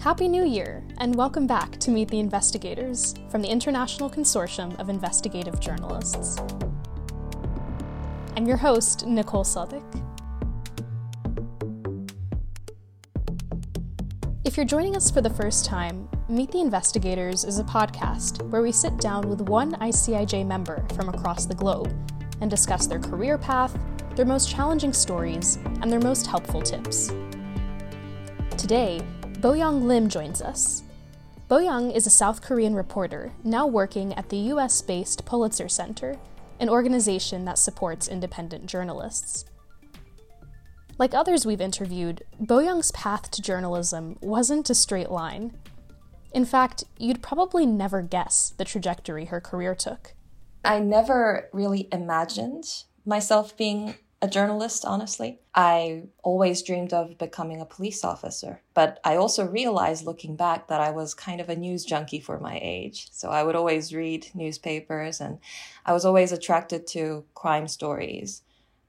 Happy New Year, and welcome back to Meet the Investigators from the International Consortium of Investigative Journalists. I'm your host, Nicole Sadek. If you're joining us for the first time, Meet the Investigators is a podcast where we sit down with one ICIJ member from across the globe and discuss their career path, their most challenging stories, and their most helpful tips. Today, Boyoung Lim joins us. Boyoung is a South Korean reporter now working at the US based Pulitzer Center, an organization that supports independent journalists. Like others we've interviewed, Boyoung's path to journalism wasn't a straight line. In fact, you'd probably never guess the trajectory her career took. I never really imagined myself being a journalist, honestly. I always dreamed of becoming a police officer, but I also realized looking back that I was kind of a news junkie for my age. So I would always read newspapers and I was always attracted to crime stories.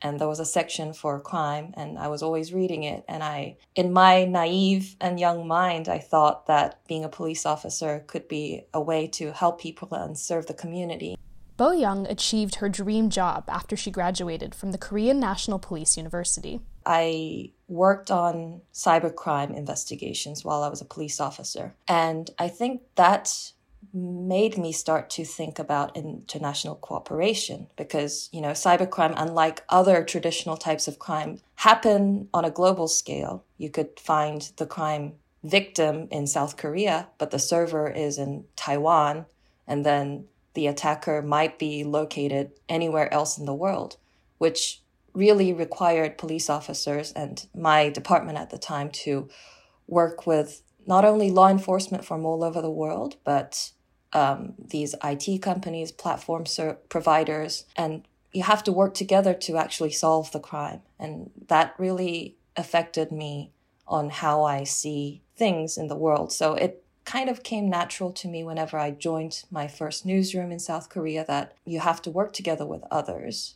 And there was a section for crime, and I was always reading it. And I, in my naive and young mind, I thought that being a police officer could be a way to help people and serve the community. Boyoung achieved her dream job after she graduated from the Korean National Police University. I worked on cybercrime investigations while I was a police officer. And I think that made me start to think about international cooperation because, you know, cybercrime, unlike other traditional types of crime, happen on a global scale. You could find the crime victim in South Korea, but the server is in Taiwan. And then the attacker might be located anywhere else in the world, which really required police officers and my department at the time to work with not only law enforcement from all over the world, but um, these IT companies, platform ser- providers, and you have to work together to actually solve the crime. And that really affected me on how I see things in the world. So it kind of came natural to me whenever I joined my first newsroom in South Korea that you have to work together with others.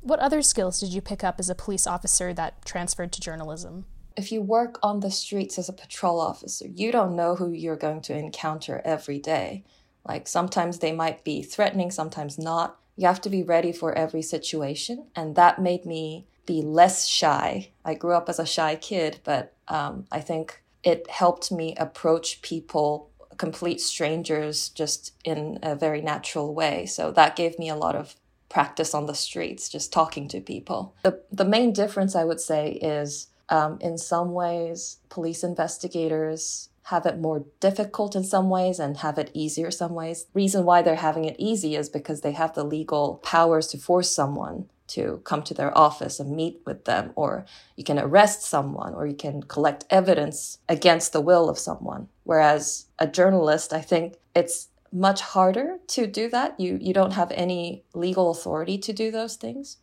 What other skills did you pick up as a police officer that transferred to journalism? If you work on the streets as a patrol officer, you don't know who you're going to encounter every day. Like sometimes they might be threatening, sometimes not. You have to be ready for every situation. And that made me be less shy. I grew up as a shy kid, but um, I think it helped me approach people, complete strangers, just in a very natural way. So that gave me a lot of practice on the streets, just talking to people. The, the main difference, I would say, is um, in some ways, police investigators have it more difficult in some ways and have it easier some ways. Reason why they're having it easy is because they have the legal powers to force someone to come to their office and meet with them, or you can arrest someone, or you can collect evidence against the will of someone. Whereas a journalist, I think it's much harder to do that. You you don't have any legal authority to do those things.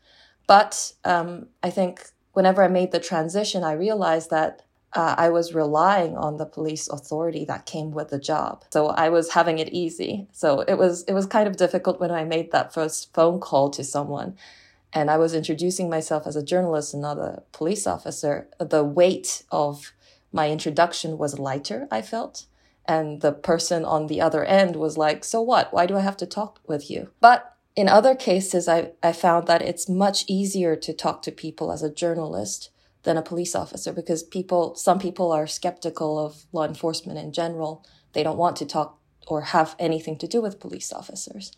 But um, I think whenever I made the transition, I realized that uh, I was relying on the police authority that came with the job. So I was having it easy. So it was it was kind of difficult when I made that first phone call to someone and I was introducing myself as a journalist and not a police officer, the weight of my introduction was lighter, I felt. And the person on the other end was like, So what? Why do I have to talk with you? But in other cases, I, I found that it's much easier to talk to people as a journalist than a police officer because people, some people are skeptical of law enforcement in general. They don't want to talk or have anything to do with police officers.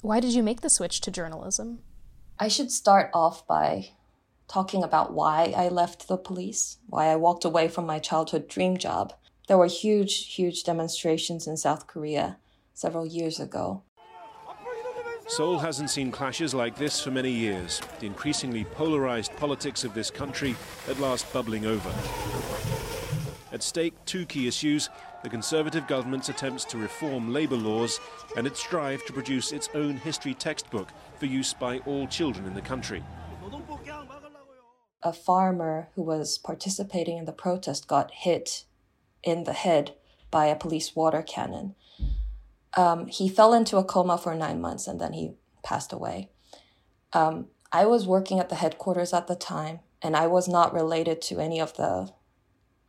Why did you make the switch to journalism? I should start off by talking about why I left the police, why I walked away from my childhood dream job. There were huge, huge demonstrations in South Korea several years ago. Seoul hasn't seen clashes like this for many years. The increasingly polarized politics of this country at last bubbling over. At stake, two key issues the Conservative government's attempts to reform labour laws and its drive to produce its own history textbook for use by all children in the country. A farmer who was participating in the protest got hit in the head by a police water cannon. Um, he fell into a coma for nine months and then he passed away. Um, I was working at the headquarters at the time, and I was not related to any of the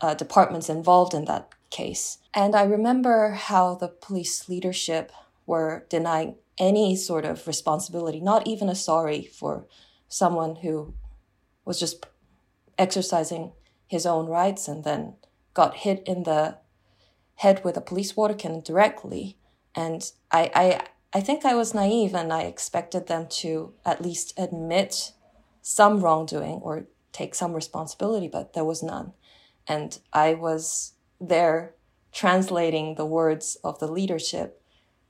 uh, departments involved in that case. And I remember how the police leadership were denying any sort of responsibility, not even a sorry for someone who was just exercising his own rights and then got hit in the head with a police water cannon directly. And I, I, I think I was naive and I expected them to at least admit some wrongdoing or take some responsibility, but there was none. And I was there translating the words of the leadership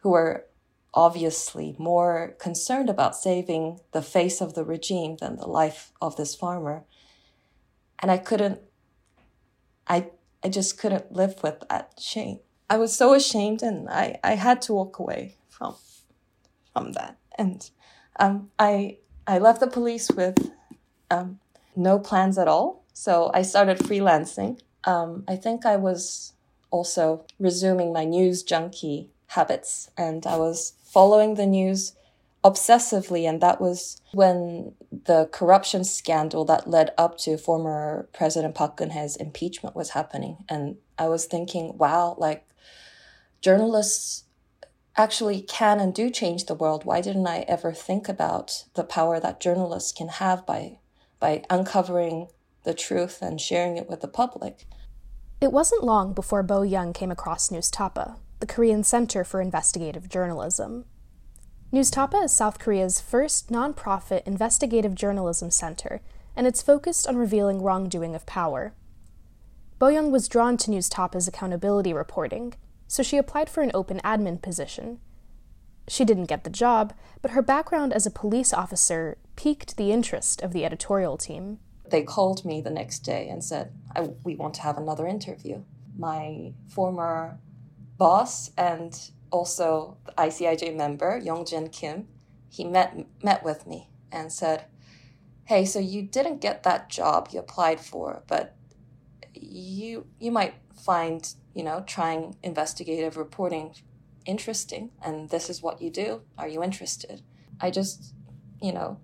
who were obviously more concerned about saving the face of the regime than the life of this farmer. And I couldn't, I, I just couldn't live with that shame. I was so ashamed and I, I had to walk away from, from that. And um, I, I left the police with um, no plans at all. So I started freelancing. Um, I think I was also resuming my news junkie habits and I was following the news obsessively. And that was when the corruption scandal that led up to former President Park Geun-hye's impeachment was happening. And I was thinking, wow, like journalists actually can and do change the world. Why didn't I ever think about the power that journalists can have by by uncovering the truth and sharing it with the public? It wasn't long before Boyoung came across Newstapa, the Korean Center for Investigative Journalism. Newstapa is South Korea's first nonprofit investigative journalism center, and it's focused on revealing wrongdoing of power. Boyoung was drawn to Newstapa's accountability reporting, so she applied for an open admin position. She didn't get the job, but her background as a police officer piqued the interest of the editorial team they called me the next day and said, We want to have another interview. My former boss and also the ICIJ member, Youngjin Kim, he met, met with me and said, Hey, so you didn't get that job you applied for, but you you might find, you know, trying investigative reporting interesting, and this is what you do. Are you interested? I just, you know,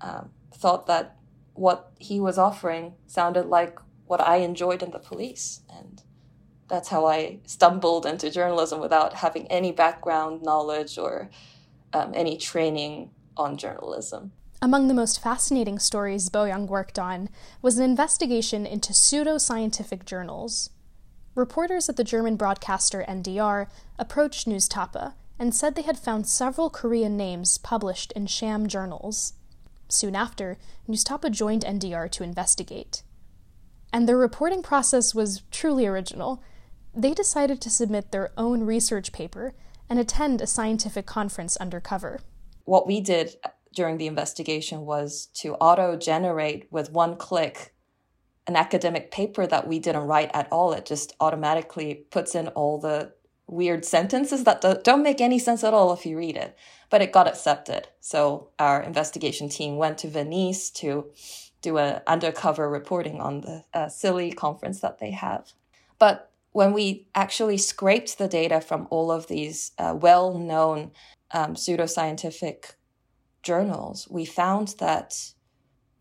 um, thought that what he was offering sounded like what I enjoyed in the police. And that's how I stumbled into journalism without having any background knowledge or um, any training on journalism. Among the most fascinating stories Boyoung worked on was an investigation into pseudo-scientific journals. Reporters at the German broadcaster NDR approached Newstapa and said they had found several Korean names published in sham journals. Soon after, Newstapa joined NDR to investigate. And their reporting process was truly original. They decided to submit their own research paper and attend a scientific conference undercover. What we did during the investigation was to auto generate with one click an academic paper that we didn't write at all. It just automatically puts in all the weird sentences that don't make any sense at all if you read it. But it got accepted. So our investigation team went to Venice to do an undercover reporting on the uh, silly conference that they have. But when we actually scraped the data from all of these uh, well known um, pseudoscientific journals, we found that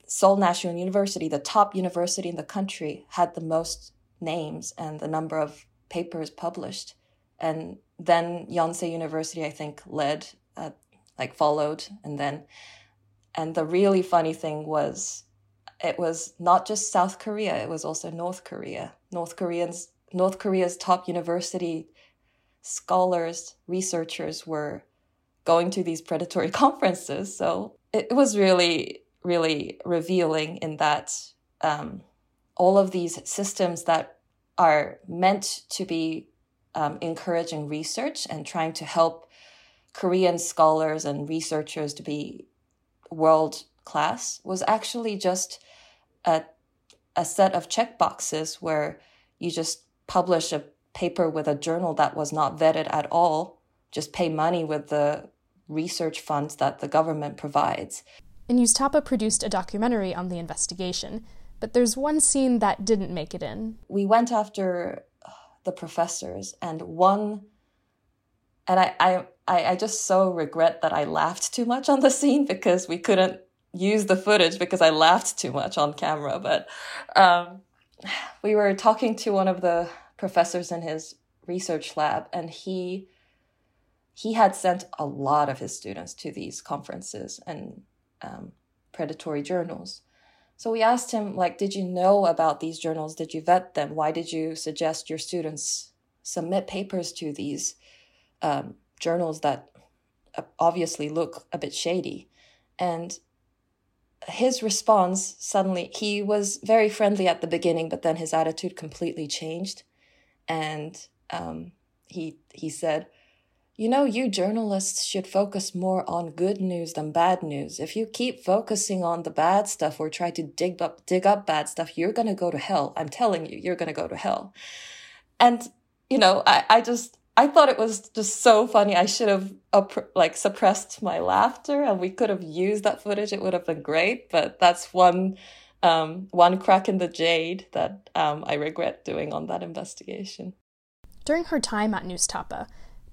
Seoul National University, the top university in the country, had the most names and the number of papers published and then Yonsei University, I think, led, uh, like followed, and then, and the really funny thing was, it was not just South Korea; it was also North Korea. North Koreans, North Korea's top university scholars, researchers were going to these predatory conferences. So it, was really, really revealing in that um, all of these systems that are meant to be um, encouraging research and trying to help Korean scholars and researchers to be world class was actually just a, a set of checkboxes where you just publish a paper with a journal that was not vetted at all, just pay money with the research funds that the government provides. And Newstapa produced a documentary on the investigation, but there's one scene that didn't make it in. We went after the professors and one and I, I I just so regret that I laughed too much on the scene because we couldn't use the footage because I laughed too much on camera. But um, we were talking to one of the professors in his research lab, and he he had sent a lot of his students to these conferences and um, predatory journals. So we asked him, like, did you know about these journals? Did you vet them? Why did you suggest your students submit papers to these um, journals that uh, obviously look a bit shady? And his response suddenly, he was very friendly at the beginning, but then his attitude completely changed. And um, he, he said, you know, you journalists should focus more on good news than bad news. If you keep focusing on the bad stuff or try to dig up dig up bad stuff, you're gonna go to hell. I'm telling you, you're gonna go to hell. And you know, I, I just I thought it was just so funny. I should have like suppressed my laughter, and we could have used that footage. It would have been great. But that's one um, one crack in the jade that um, I regret doing on that investigation. During her time at Newstapa,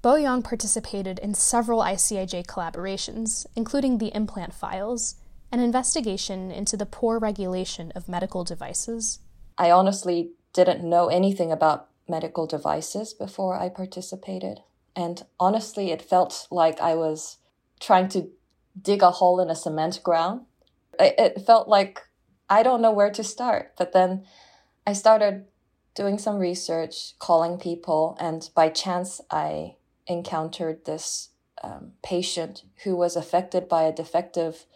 Boyoung participated in several ICIJ collaborations, including the implant files, an investigation into the poor regulation of medical devices. I honestly didn't know anything about medical devices before I participated. And honestly, it felt like I was trying to dig a hole in a cement ground. It felt like I don't know where to start. But then I started doing some research, calling people, and by chance, I encountered this um, patient who was affected by a defective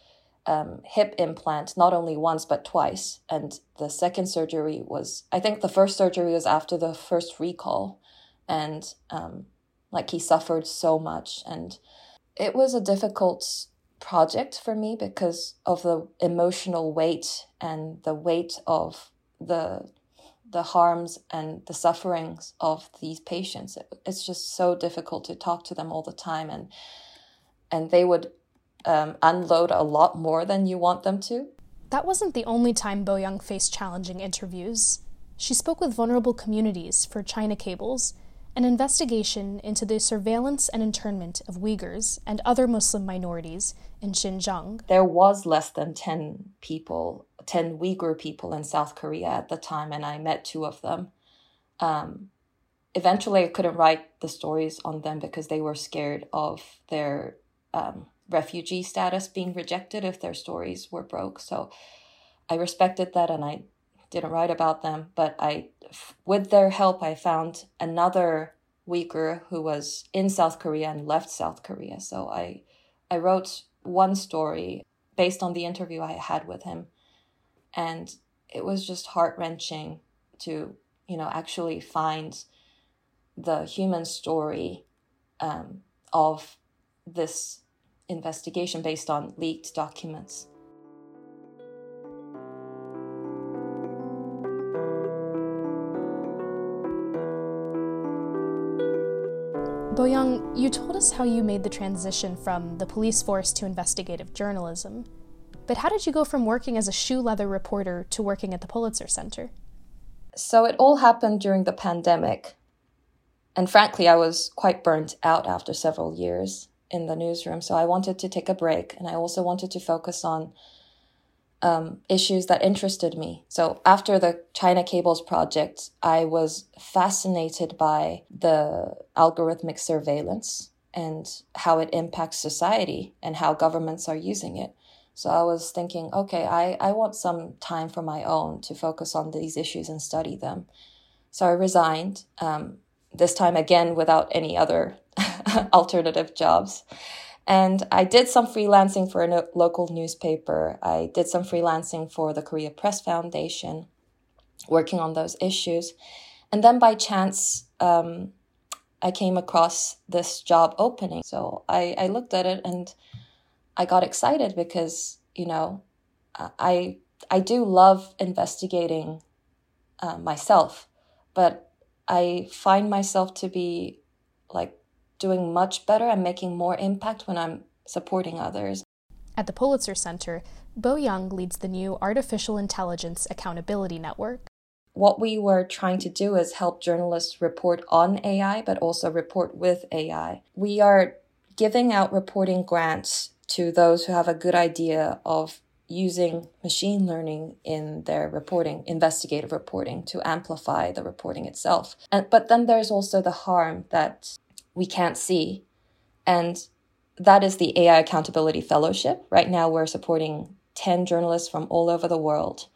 um, hip implant, not only once, but twice. And the second surgery was, I think the first surgery was after the first recall. And um, like he suffered so much. And it was a difficult project for me because of the emotional weight and the weight of the the harms and the sufferings of these patients. It's just so difficult to talk to them all the time, and and they would um, unload a lot more than you want them to. That wasn't the only time Boyoung faced challenging interviews. She spoke with vulnerable communities for China Cables, an investigation into the surveillance and internment of Uyghurs and other Muslim minorities in Xinjiang. There was less than 10 people 10 Uyghur people in South Korea at the time, and I met two of them. Um, eventually, I couldn't write the stories on them because they were scared of their um, refugee status being rejected if their stories were broke. So I respected that and I didn't write about them. But I, with their help, I found another Uyghur who was in South Korea and left South Korea. So I, I wrote one story based on the interview I had with him and it was just heart wrenching to you know actually find the human story um, of this investigation based on leaked documents. Boyoung, you told us how you made the transition from the police force to investigative journalism. But how did you go from working as a shoe leather reporter to working at the Pulitzer Center? So it all happened during the pandemic. And frankly, I was quite burnt out after several years in the newsroom. So I wanted to take a break and I also wanted to focus on um, issues that interested me. So after the China Cables project, I was fascinated by the algorithmic surveillance and how it impacts society and how governments are using it. So I was thinking, okay, I, I want some time for my own to focus on these issues and study them. So I resigned, um, this time again without any other alternative jobs. And I did some freelancing for a no- local newspaper. I did some freelancing for the Korea Press Foundation, working on those issues. And then by chance, um, I came across this job opening. So I, I looked at it and I got excited because you know I I do love investigating uh, myself, but I find myself to be like doing much better and making more impact when I'm supporting others. At the Pulitzer Center, Boyoung leads the new Artificial Intelligence Accountability Network. What we were trying to do is help journalists report on AI, but also report with AI. We are giving out reporting grants to those who have a good idea of using machine learning in their reporting, investigative reporting, to amplify the reporting itself. And, but then there's also the harm that we can't see. And that is the AI Accountability Fellowship. Right now, we're supporting 10 journalists from all over the world.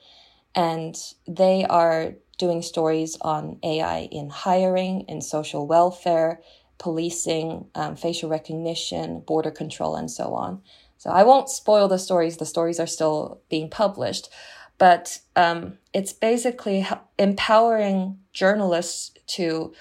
And they are doing stories on AI in hiring, in social welfare, policing, um, facial recognition, border control, and so on. So I won't spoil the stories. The stories are still being published, but um, it's basically empowering journalists to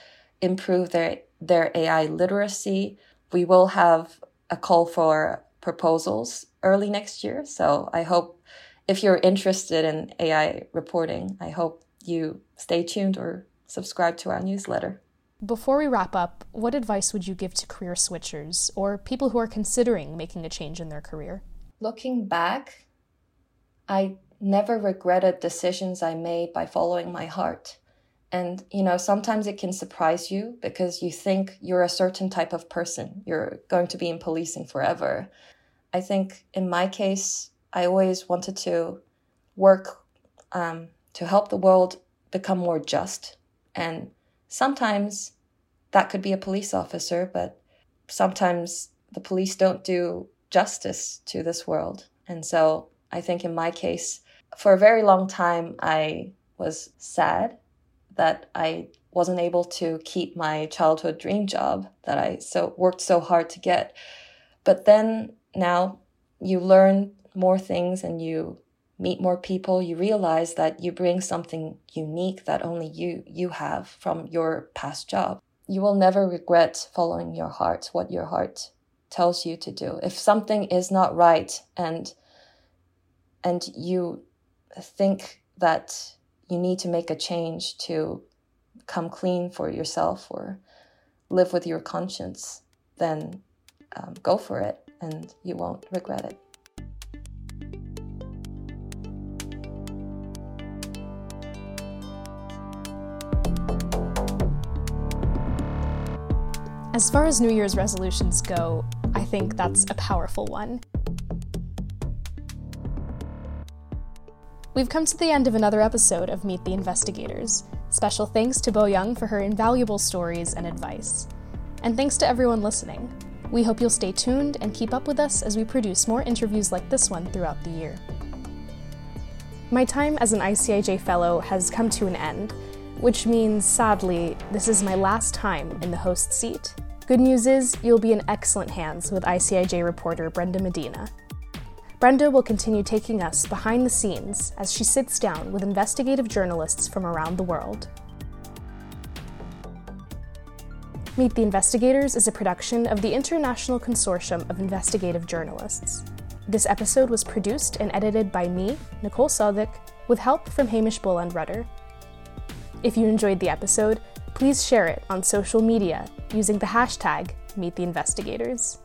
improve their their AI literacy. We will have a call for proposals early next year. So I hope if you're interested in AI reporting, I hope you stay tuned or subscribe to our newsletter. Before we wrap up, what advice would you give to career switchers or people who are considering making a change in their career? Looking back, I never regretted decisions I made by following my heart. And, you know, sometimes it can surprise you because you think you're a certain type of person. You're going to be in policing forever. I think in my case, I always wanted to work um, to help the world become more just. And sometimes that could be a police officer, but sometimes the police don't do justice to this world. And so I think in my case, for a very long time, I was sad that I wasn't able to keep my childhood dream job that I so worked so hard to get. But then now you learn more things and you meet more people, you realize that you bring something unique that only you you have from your past job. You will never regret following your heart, what your heart tells you to do. If something is not right and and you think that you need to make a change to come clean for yourself or live with your conscience, then um, go for it and you won't regret it. As far as New Year's resolutions go, I think that's a powerful one. We've come to the end of another episode of Meet the Investigators. Special thanks to Boyoung for her invaluable stories and advice. And thanks to everyone listening. We hope you'll stay tuned and keep up with us as we produce more interviews like this one throughout the year. My time as an ICIJ Fellow has come to an end, which means, sadly, this is my last time in the host seat. Good news is, you'll be in excellent hands with ICIJ reporter Brenda Medina. Brenda will continue taking us behind the scenes as she sits down with investigative journalists from around the world. Meet the Investigators is a production of the International Consortium of Investigative Journalists. This episode was produced and edited by me, Nicole Sadek, with help from Hamish Boland-Rudder. If you enjoyed the episode, please share it on social media using the hashtag MeetTheInvestigators.